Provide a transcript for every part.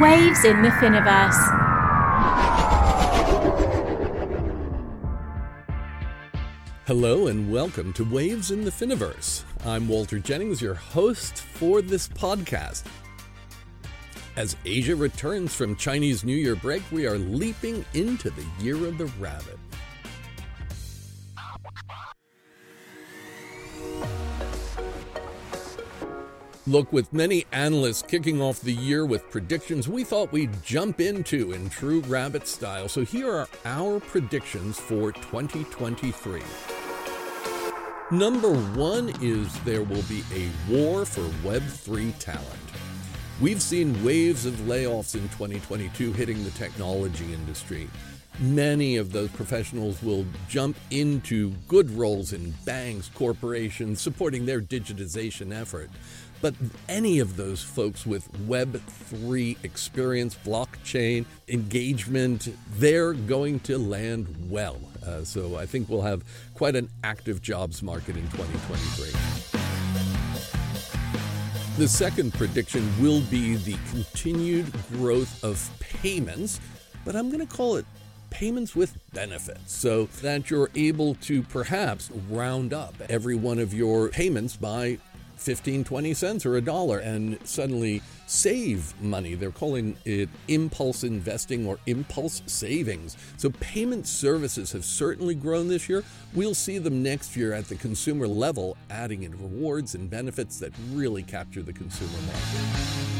Waves in the Finoverse. Hello and welcome to Waves in the Finoverse. I'm Walter Jennings, your host for this podcast. As Asia returns from Chinese New Year break, we are leaping into the Year of the Rabbit. Look, with many analysts kicking off the year with predictions we thought we'd jump into in true rabbit style. So here are our predictions for 2023. Number one is there will be a war for Web3 talent. We've seen waves of layoffs in 2022 hitting the technology industry. Many of those professionals will jump into good roles in banks, corporations, supporting their digitization effort. But any of those folks with Web3 experience, blockchain engagement, they're going to land well. Uh, so I think we'll have quite an active jobs market in 2023. The second prediction will be the continued growth of payments, but I'm going to call it payments with benefits so that you're able to perhaps round up every one of your payments by 15, 20 cents or a dollar and suddenly save money. They're calling it impulse investing or impulse savings. So payment services have certainly grown this year. We'll see them next year at the consumer level, adding in rewards and benefits that really capture the consumer market.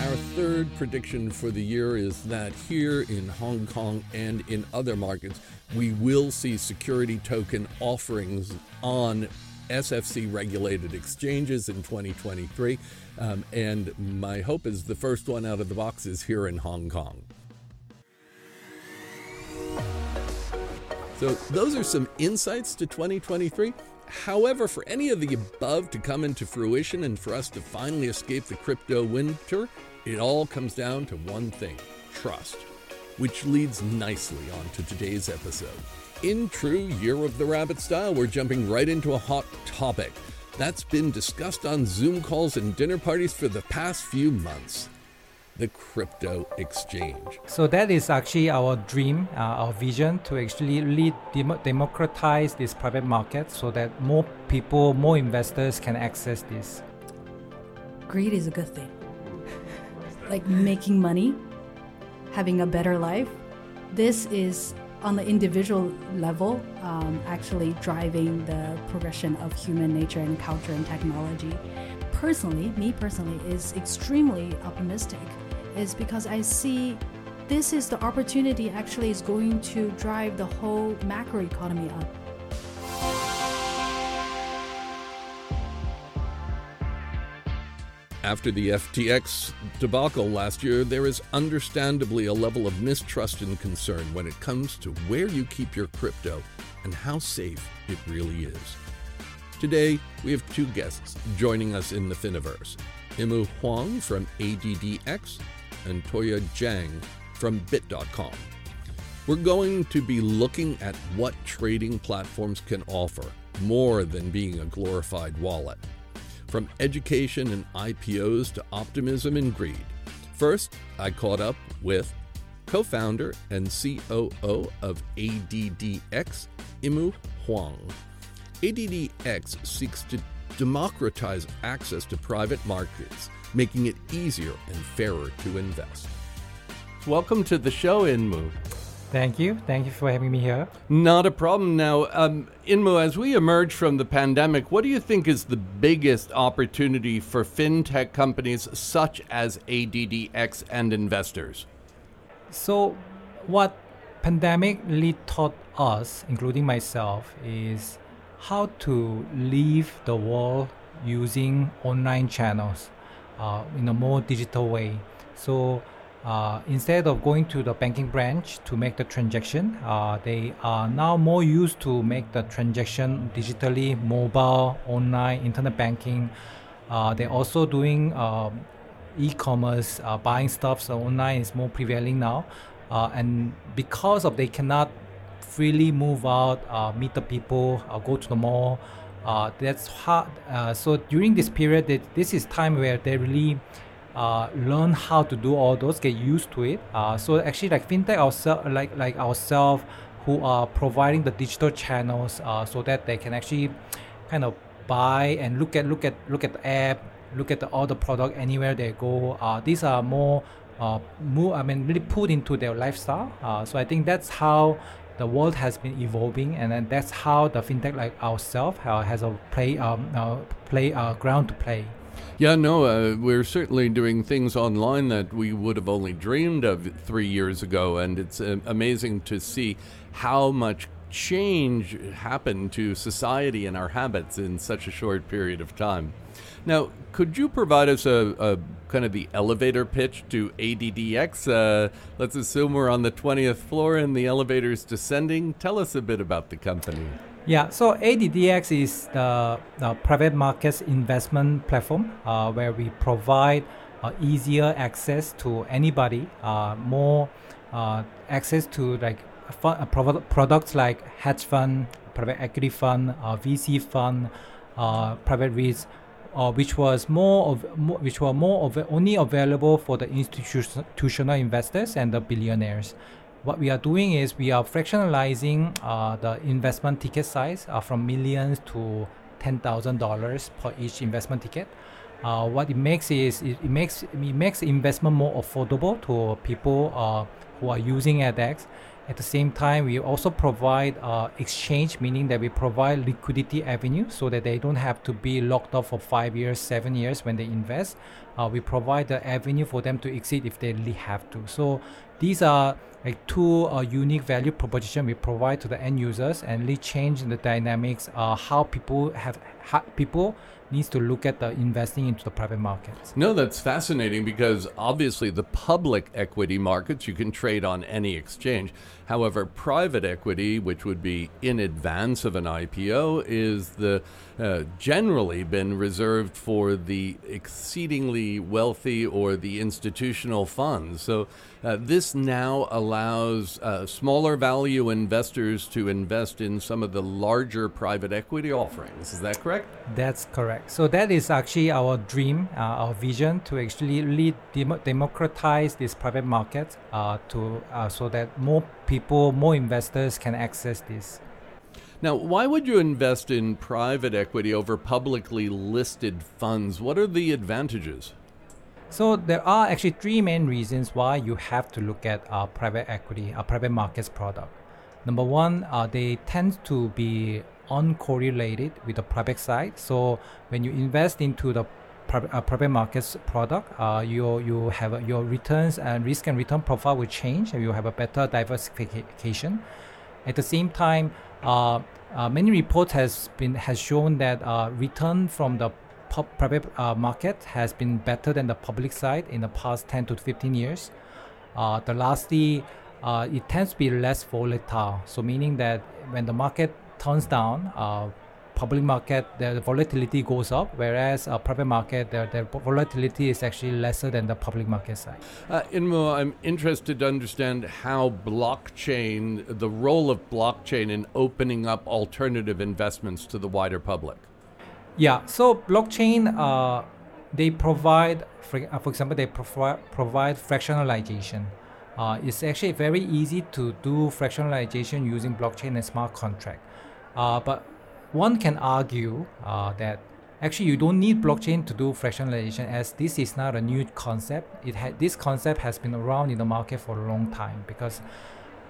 Our third prediction for the year is that here in Hong Kong and in other markets, we will see security token offerings on SFC regulated exchanges in 2023. Um, and my hope is the first one out of the box is here in Hong Kong. So, those are some insights to 2023. However, for any of the above to come into fruition and for us to finally escape the crypto winter, it all comes down to one thing trust, which leads nicely on to today's episode. In true Year of the Rabbit style, we're jumping right into a hot topic that's been discussed on Zoom calls and dinner parties for the past few months the crypto exchange. So that is actually our dream, uh, our vision to actually lead dem- democratize this private market so that more people, more investors can access this. Greed is a good thing. like making money, having a better life. This is on the individual level, um, actually driving the progression of human nature and culture and technology. Personally, me personally, is extremely optimistic, is because I see this is the opportunity actually is going to drive the whole macro economy up. After the FTX debacle last year, there is understandably a level of mistrust and concern when it comes to where you keep your crypto and how safe it really is. Today, we have two guests joining us in the Finoverse Inmoo Hwang from ADDX and Toya Zhang from Bit.com. We're going to be looking at what trading platforms can offer more than being a glorified wallet from education and IPOs to optimism and greed. First, I caught up with co founder and COO of ADDX, Inmoo Hwang. ADDX seeks to democratize access to private markets, making it easier and fairer to invest. Welcome to the show, Inmoo. Thank you. Thank you for having me here. Not a problem. Now, um, Inmoo, as we emerge from the pandemic, what do you think is the biggest opportunity for fintech companies such as ADDX and investors? So, what pandemic really taught us, including myself, is how to leave the world using online channels uh, in a more digital way. So uh, instead of going to the banking branch to make the transaction, uh, they are now more used to make the transaction digitally, mobile, online, internet banking. Uh, they're also doing um, e-commerce, uh, buying stuff so online is more prevailing now. Uh, and because of they cannot freely move out, uh, meet the people, go to the mall, that's hard. so during this period, this is time where they really uh, learn how to do all those, get used to it. Uh, so actually, like fintech ourselves, like like ourselves, who are providing the digital channels, uh, so that they can actually kind of buy and look at look at look at the app, look at the, all the product anywhere they go. Uh, these are more uh, move, I mean, really put into their lifestyle. So I think that's how the world has been evolving, and then that's how the fintech like ourselves has a play um, play ground to play. Yeah, no, uh, we're certainly doing things online that we would have only dreamed of three years ago, and it's uh, amazing to see how much change happened to society and our habits in such a short period of time. Now, could you provide us a, a kind of the elevator pitch to ADDX? Uh, let's assume we're on the 20th floor and the elevator's descending. Tell us a bit about the company. Yeah, so ADDX is the, the private markets investment platform uh, where we provide uh, easier access to anybody, uh, more uh, access to like fun, uh, products like hedge fund, private equity fund, uh, VC fund, private REITs, which was more of which were more of only available for the institutional investors and the billionaires. What we are doing is we are fractionalizing uh, the investment ticket size uh, from millions to ten thousand dollars per each investment ticket. Uh, what it makes is it, makes it makes investment more affordable to people uh, who are using ADDX at the same time, we also provide uh, exchange, meaning that we provide liquidity avenue so that they don't have to be locked up for five years, seven years when they invest. Uh, we provide the avenue for them to exit if they really have to. So these are like two uh, unique value proposition we provide to the end users and really change the dynamics uh, how people have how people needs to look at the investing into the private markets. No, that's fascinating because obviously the public equity markets you can trade on any exchange. However, private equity, which would be in advance of an IPO, is the uh, generally been reserved for the exceedingly wealthy or the institutional funds. So uh, this now allows uh, smaller value investors to invest in some of the larger private equity offerings. Is that correct? That's correct. So that is actually our dream, uh, our vision to actually lead dem- democratize this private market uh, to uh, so that more people, more investors can access this. Now, why would you invest in private equity over publicly listed funds? What are the advantages? So there are actually three main reasons why you have to look at uh, private equity, a private markets product. Number one, uh, they tend to be uncorrelated with the private side. So when you invest into the private, uh, private markets product, uh, you you have your returns and risk and return profile will change, and you have a better diversification. At the same time, uh, uh, many reports has been has shown that uh, return from the private uh, market has been better than the public side in the past 10 to 15 years. Uh, the lastly, uh, it tends to be less volatile. So meaning that when the market turns down, public market the volatility goes up, whereas a private market the, the volatility is actually lesser than the public market side. Uh, Inmoo, I'm interested to understand how blockchain, the role of blockchain in opening up alternative investments to the wider public. Yeah, so blockchain, uh, they provide, for, uh, for example, they provide provide fractionalization. Uh, it's actually very easy to do fractionalization using blockchain and smart contract. Uh, but one can argue uh, that actually you don't need blockchain to do fractionalization as this is not a new concept. It ha- this concept has been around in the market for a long time because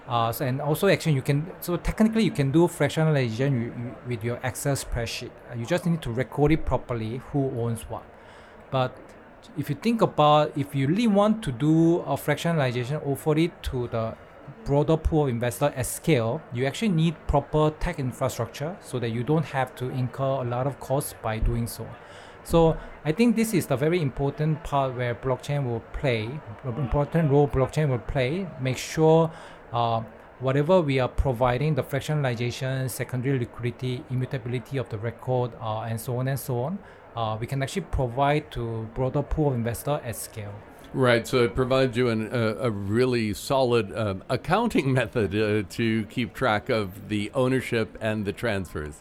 uh, so, and also actually you can so technically you can do fractionalization with your Excel spreadsheet. Uh, you just need to record it properly who owns what. But if you think about if you really want to do a fractionalization offer it to the broader pool of investor at scale, you actually need proper tech infrastructure so that you don't have to incur a lot of costs by doing so. So I think this is the very important part where blockchain will play, important role blockchain will play. Make sure uh, whatever we are providing, the fractionalization, secondary liquidity, immutability of the record, uh, and so on and so on, uh, we can actually provide to broader pool of investor at scale. Right, so it provides you an, a, a, really solid um, accounting method uh, to keep track of the ownership and the transfers.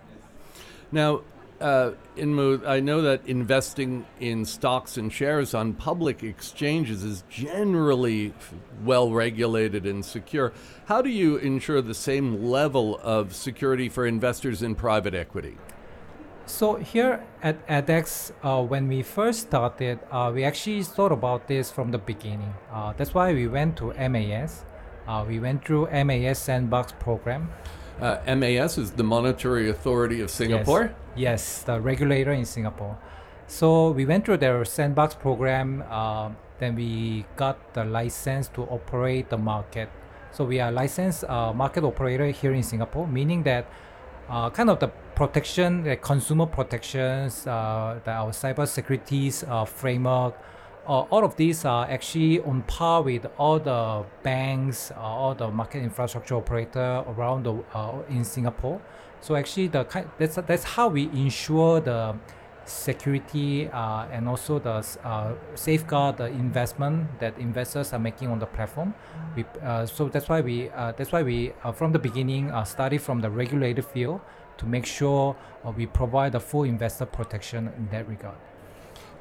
Now, uh, Inmoo, I know that investing in stocks and shares on public exchanges is generally well regulated and secure. How do you ensure the same level of security for investors in private equity? So here at ADDX, uh, when we first started, uh, we actually thought about this from the beginning. Uh, that's why we went to MAS. Uh, we went through MAS Sandbox program. Uh, MAS is the Monetary Authority of Singapore. Yes. yes, the regulator in Singapore. So we went through their Sandbox program. Uh, then we got the license to operate the market. So we are licensed uh, market operator here in Singapore, meaning that uh, kind of the protection, like consumer protections, uh, the, our cyber securities uh, framework, uh, all of these are actually on par with all the banks, uh, all the market infrastructure operator around the uh, in Singapore. So actually, the kind that's that's how we ensure the security uh, and also the safeguard the investment that investors are making on the platform. We, so that's why we that's why we from the beginning uh, study from the regulated field to make sure we provide the full investor protection in that regard.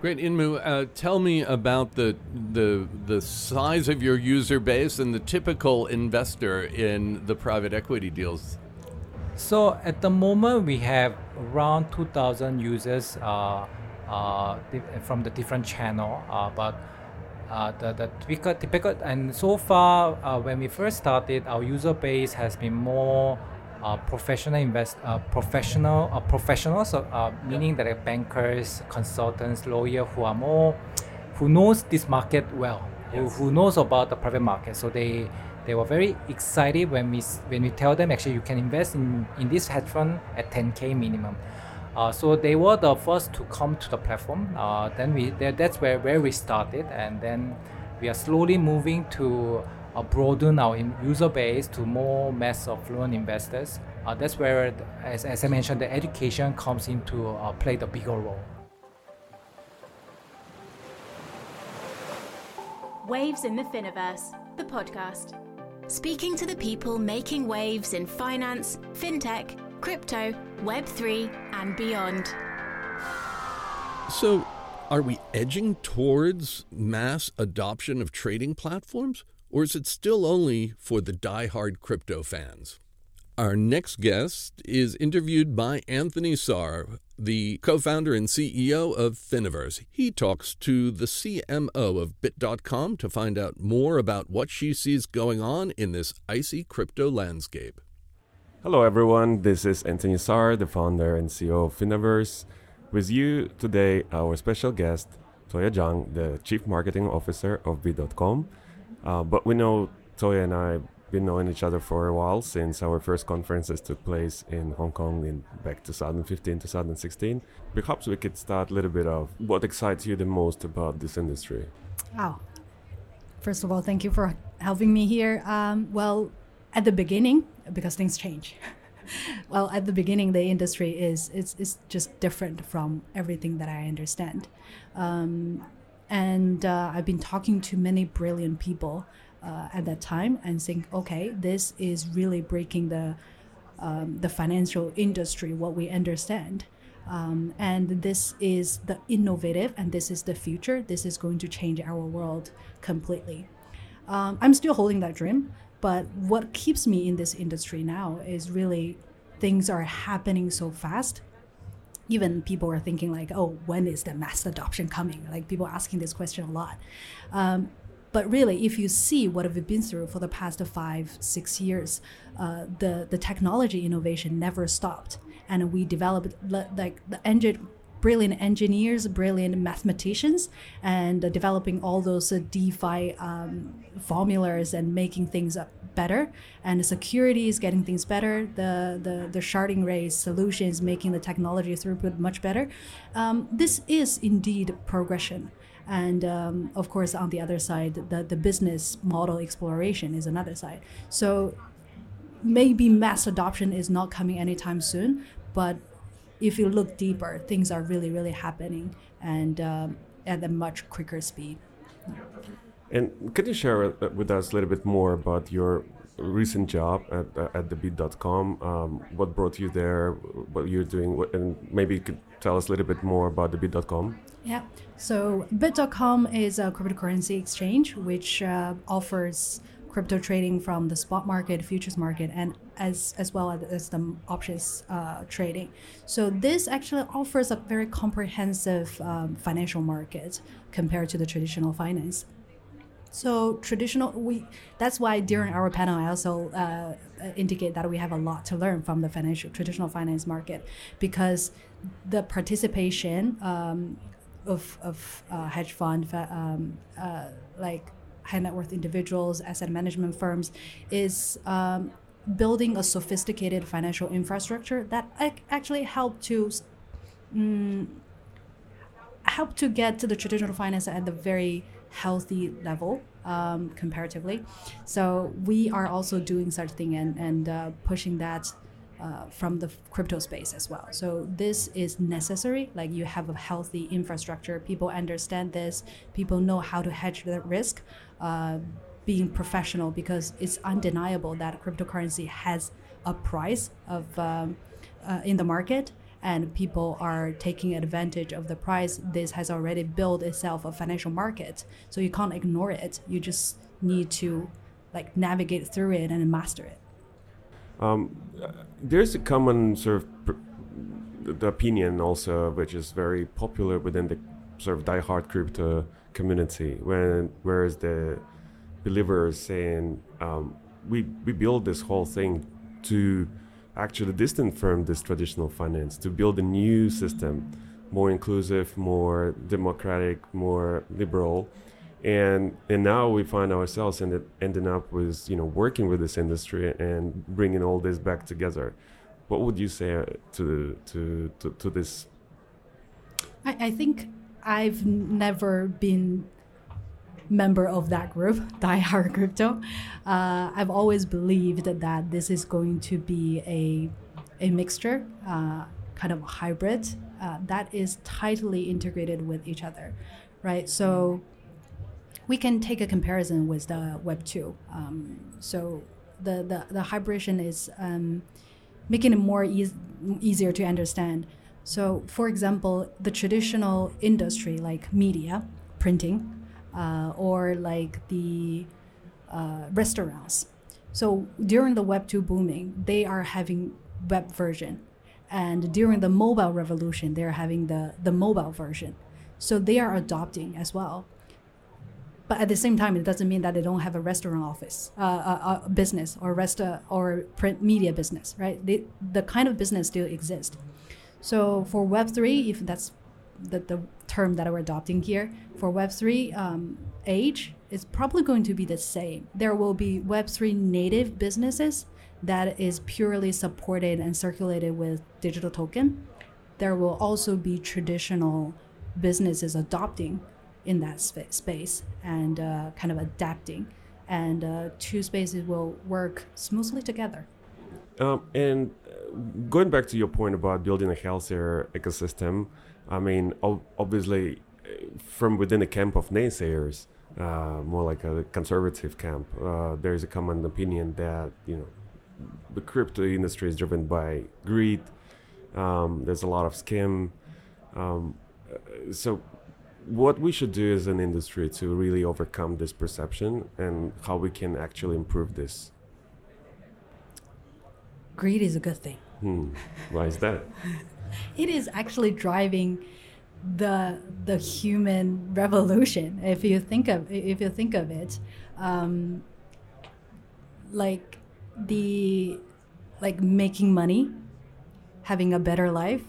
Great, Inmoo. Uh, tell me about the the the size of your user base and the typical investor in the private equity deals. So at the moment, we have around 2,000 users uh, uh, from the different channel. Uh, but uh, the, the typical, typical, and so far, uh, when we first started, our user base has been more uh, professional invest uh, professional uh, professionals uh, meaning that bankers consultants lawyers who are more who knows this market well yes. who, who knows about the private market. So they they were very excited when we when we tell them actually you can invest in in this hedge fund at 10k minimum. Uh, so they were the first to come to the platform. Uh, then we that's where where we started. And then we are slowly moving to uh, broaden our user base to more mass affluent investors. Uh, that's where, as, as I mentioned, the education comes into uh, play the bigger role. Waves in the Finoverse, the podcast. Speaking to the people making waves in finance, fintech, crypto, Web3, and beyond. So, are we edging towards mass adoption of trading platforms? Or is it still only for the die-hard crypto fans? Our next guest is interviewed by Anthony Sarr, the co founder and CEO of Finoverse. He talks to the CMO of Bit.com to find out more about what she sees going on in this icy crypto landscape. Hello, everyone. This is Anthony Sarr, the founder and CEO of Finoverse. With you today, our special guest, Toya Zhang, the Chief Marketing Officer of Bit.com. Uh, but we know Toya and I been knowing each other for a while since our first conferences took place in Hong Kong in back 2015, 2016. Perhaps we could start a little bit of what excites you the most about this industry. Oh, first of all, thank you for helping me here. Um, well, at the beginning, because things change. well, at the beginning, the industry is it's, it's just different from everything that I understand. Um, and uh, I've been talking to many brilliant people uh, at that time and think, okay, this is really breaking the um, the financial industry, what we understand. Um, and this is the innovative and this is the future. This is going to change our world completely. Um, I'm still holding that dream, but what keeps me in this industry now is really things are happening so fast even people are thinking like, oh, when is the mass adoption coming? Like people asking this question a lot. Um, but really, if you see what we've been through for the past five, six years, uh, the the technology innovation never stopped, and we developed like the engine brilliant engineers, brilliant mathematicians, and uh, developing all those uh, DeFi um, formulas and making things better. And the security is getting things better. The the, the sharding rate solution is making the technology throughput much better. Um, this is indeed progression. And um, of course, on the other side, the, the business model exploration is another side. So maybe mass adoption is not coming anytime soon, but if you look deeper, things are really, really happening and um, at a much quicker speed. And could you share with us a little bit more about your recent job at at the Bit.com. Um, what brought you there? What you're doing? And maybe you could tell us a little bit more about the Bit.com. Yeah. So Bit.com is a cryptocurrency exchange which uh, offers crypto trading from the spot market, futures market, and as as well as the options uh, trading. So this actually offers a very comprehensive um, financial market compared to the traditional finance. So traditional, we that's why during our panel I also uh, indicate that we have a lot to learn from the financial traditional finance market because the participation um, of of uh, hedge fund um, uh, like high net worth individuals, asset management firms, is um, building a sophisticated financial infrastructure that ac- actually help to mm, help to get to the traditional finance at the very healthy level um, comparatively. So we are also doing such thing and, and uh, pushing that uh, from the crypto space as well. So this is necessary. Like you have a healthy infrastructure. People understand this. People know how to hedge the risk. Uh, being professional because it's undeniable that cryptocurrency has a price of um, uh, in the market and people are taking advantage of the price. This has already built itself a financial market, so you can't ignore it. You just need to like navigate through it and master it. Um, there's a common sort of the opinion also, which is very popular within the sort of diehard crypto community, when whereas the believers saying um, we we build this whole thing to actually distant from this traditional finance to build a new system, more inclusive, more democratic, more liberal. And and now we find ourselves ended, ending up with you know working with this industry and bringing all this back together. What would you say to to to, to this? I, I think I've never been member of that group, Die Hard Crypto. Uh, I've always believed that this is going to be a, a mixture, uh, kind of a hybrid, uh, that is tightly integrated with each other, right? So we can take a comparison with the Web 2. Um, so the, the, the hybridization is um, making it more e- easier to understand. So, for example, the traditional industry like media, printing, uh, or like the uh, restaurants. So during the Web 2 booming, they are having web version. And during the mobile revolution, they're having the, the mobile version. So they are adopting as well. But at the same time, it doesn't mean that they don't have a restaurant office, uh, a, uh, a business, or resta- or print media business, right? They, the kind of business still exists. So for Web three, if that's the, the term that we're adopting here for Web3 um, age is probably going to be the same. There will be Web3 native businesses that is purely supported and circulated with digital token. There will also be traditional businesses adopting in that sp- space and uh, kind of adapting. And uh, two spaces will work smoothly together. Um, and uh, going back to your point about building a healthier ecosystem, I mean, obviously, from within the camp of naysayers, uh, more like a conservative camp, uh, there is a common opinion that you know the crypto industry is driven by greed. Um, there's a lot of scam. Um, so, what we should do as an industry to really overcome this perception and how we can actually improve this. Greed is a good thing. Hmm. Why is that? it is actually driving the the human revolution if you think of if you think of it. Um, like the like making money having a better life.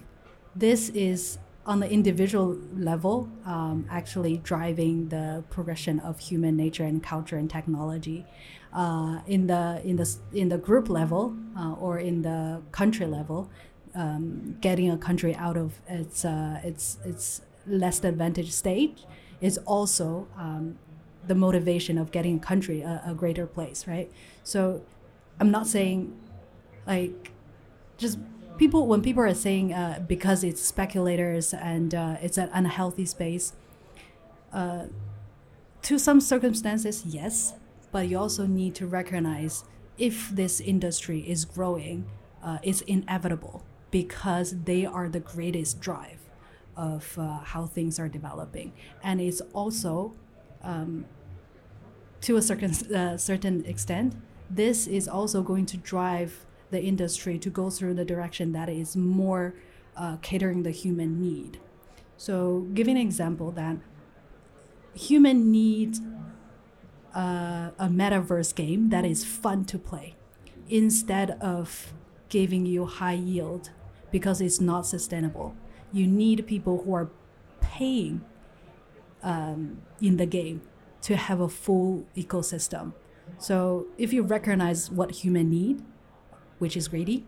This is on the individual level um, actually driving the progression of human nature and culture and technology. Uh, in the in the in the group level uh, or in the country level um, getting a country out of its uh, its its less advantaged state is also um, the motivation of getting a country a, a, greater place, right? So I'm not saying like just people when people are saying uh, because it's speculators and uh, it's an unhealthy space. Uh, to some circumstances, yes, but you also need to recognize if this industry is growing, uh, it's inevitable because they are the greatest drive of uh, how things are developing, and it's also, um, to a certain uh, certain extent, this is also going to drive the industry to go through the direction that is more uh, catering the human need. So, giving an example that human need uh, a metaverse game that is fun to play instead of giving you high yield because it's not sustainable. You need people who are paying um, in the game to have a full ecosystem. So if you recognize what human need, which is greedy,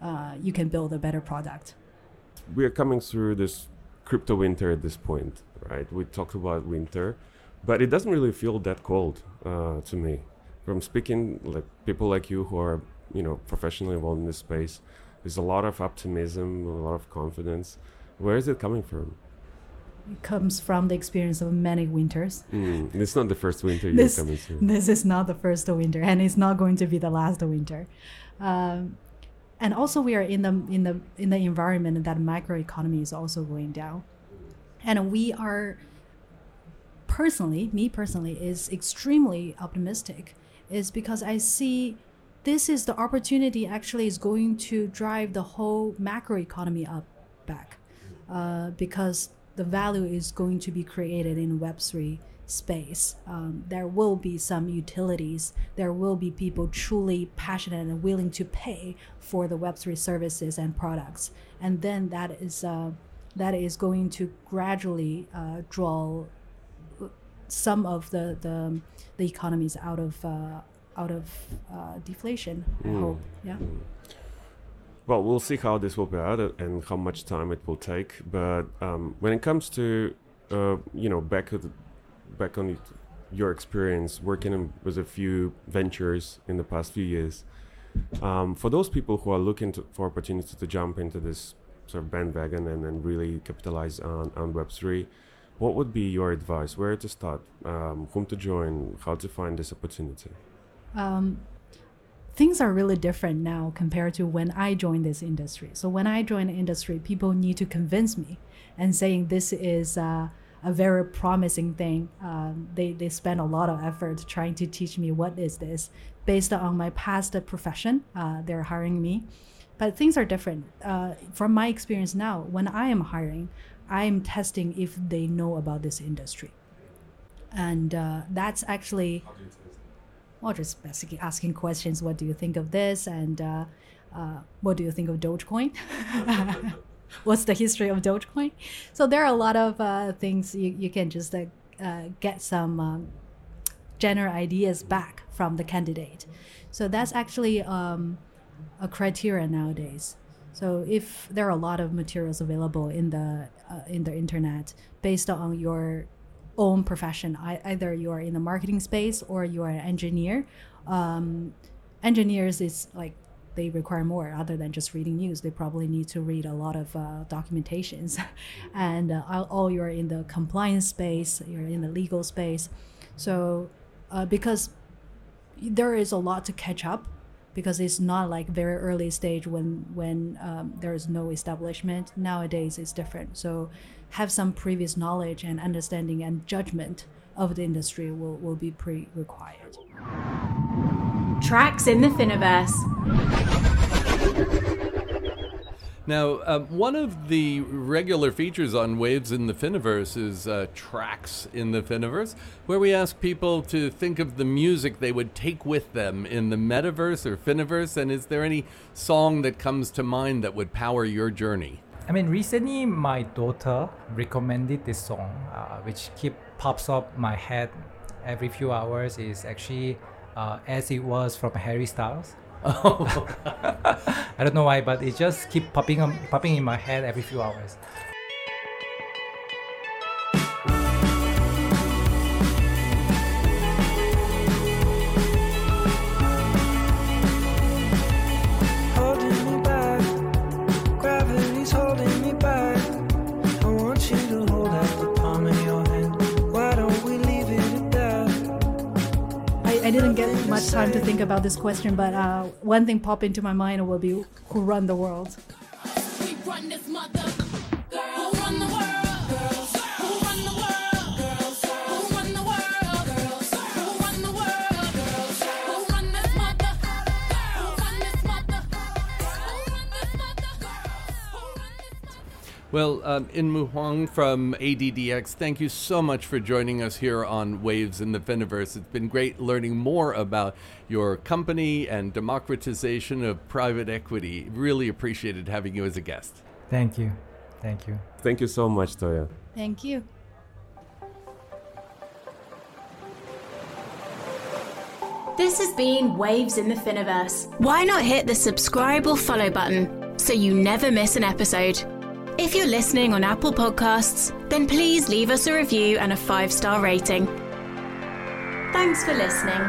uh, you can build a better product. We are coming through this crypto winter at this point, right? We talked about winter, but it doesn't really feel that cold uh, to me. From speaking like people like you who are, you know, professionally involved in this space, there's a lot of optimism, a lot of confidence. Where is it coming from? It comes from the experience of many winters. Mm, it's not the first winter you're This, coming through. this is not the first winter, and it's not going to be the last winter. Um, and also, we are in the in the in the environment that microeconomy is also going down, and we are personally, me personally, is extremely optimistic, is because I see this is the opportunity actually is going to drive the whole macroeconomy up back, uh, because the value is going to be created in Web three space. Um, there will be some utilities. There will be people truly passionate and willing to pay for the Web three services and products, and then that is uh, that is going to gradually uh, draw some of the the, the economies out of uh, out of uh, deflation. I hope, yeah. Well, we'll see how this will be out and how much time it will take. But um, when it comes to, uh, you know, back at, back on your experience working in, with a few ventures in the past few years, um, for those people who are looking to, for opportunity to jump into this sort of bandwagon and, and really capitalize on, on Web three, what would be your advice? Where to start? Um, whom to join? How to find this opportunity? Um, things are really different now compared to when I joined this industry. So when I joined the industry, people need to convince me and saying this is uh, a very promising thing. Um, they they spend a lot of effort trying to teach me what is this based on my past profession. Uh, they're hiring me, but things are different. Uh, from my experience now, when I am hiring, I am testing if they know about this industry, and uh, that's actually well, just basically asking questions. What do you think of this? And uh, uh, what do you think of Dogecoin? What's the history of Dogecoin? So there are a lot of uh, things you, you can just uh, uh, get some um, general ideas back from the candidate. So that's actually um, a criteria nowadays. So if there are a lot of materials available in the uh, in the internet based on your own profession. I, either you are in the marketing space or you are an engineer. Um, engineers is like they require more other than just reading news. They probably need to read a lot of uh, documentations, and uh, all you're in the compliance space, you're in the legal space. So uh, because there is a lot to catch up because it's not like very early stage when when um, there is no establishment. Nowadays it's different. So have some previous knowledge and understanding and judgment of the industry will, will be pre-required Tracks in the Finoverse. Now, uh, one of the regular features on Waves in the Finoverse is uh, Tracks in the Finoverse, where we ask people to think of the music they would take with them in the metaverse or Finoverse. And is there any song that comes to mind that would power your journey? I mean, recently my daughter recommended this song, uh, which keep pops up my head every few hours. Is actually uh, as it was from Harry Styles. I don't know why, but it just keep popping up, popping in my head every few hours. Time to think about this question, but uh, one thing pop into my mind will be who run the world. Well, um, Inmoo Hwang from ADDX, thank you so much for joining us here on Waves in the Finoverse. It's been great learning more about your company and democratization of private equity. Really appreciated having you as a guest. Thank you. Thank you. Thank you so much, Toya. Thank you. This has been Waves in the Finoverse. Why not hit the subscribe or follow button so you never miss an episode? If you're listening on Apple Podcasts, then please leave us a review and a five star rating. Thanks for listening.